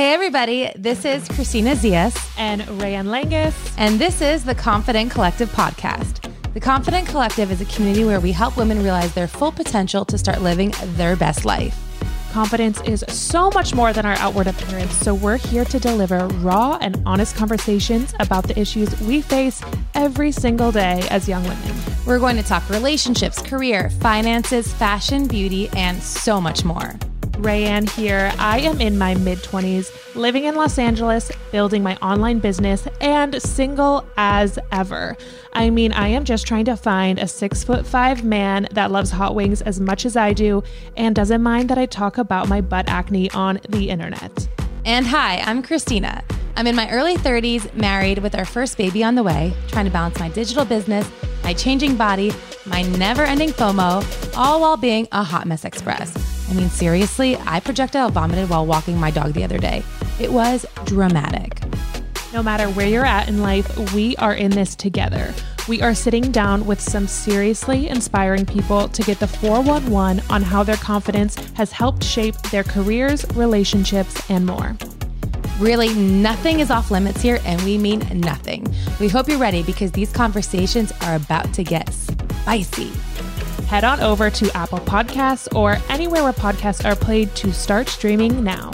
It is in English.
everybody. This is Christina Zias. And Rayanne Langus. And this is the Confident Collective podcast. The Confident Collective is a community where we help women realize their full potential to start living their best life. Confidence is so much more than our outward appearance, so we're here to deliver raw and honest conversations about the issues we face every single day as young women. We're going to talk relationships, career, finances, fashion, beauty, and so much more. Rayanne here. I am in my mid 20s, living in Los Angeles, building my online business, and single as ever. I mean, I am just trying to find a six foot five man that loves hot wings as much as I do and doesn't mind that I talk about my butt acne on the internet. And hi, I'm Christina. I'm in my early 30s, married with our first baby on the way, trying to balance my digital business, my changing body, my never ending FOMO, all while being a hot mess express. I mean, seriously, I projectile vomited while walking my dog the other day. It was dramatic. No matter where you're at in life, we are in this together. We are sitting down with some seriously inspiring people to get the 411 on how their confidence has helped shape their careers, relationships, and more. Really, nothing is off limits here, and we mean nothing. We hope you're ready because these conversations are about to get spicy head on over to Apple Podcasts or anywhere where podcasts are played to start streaming now.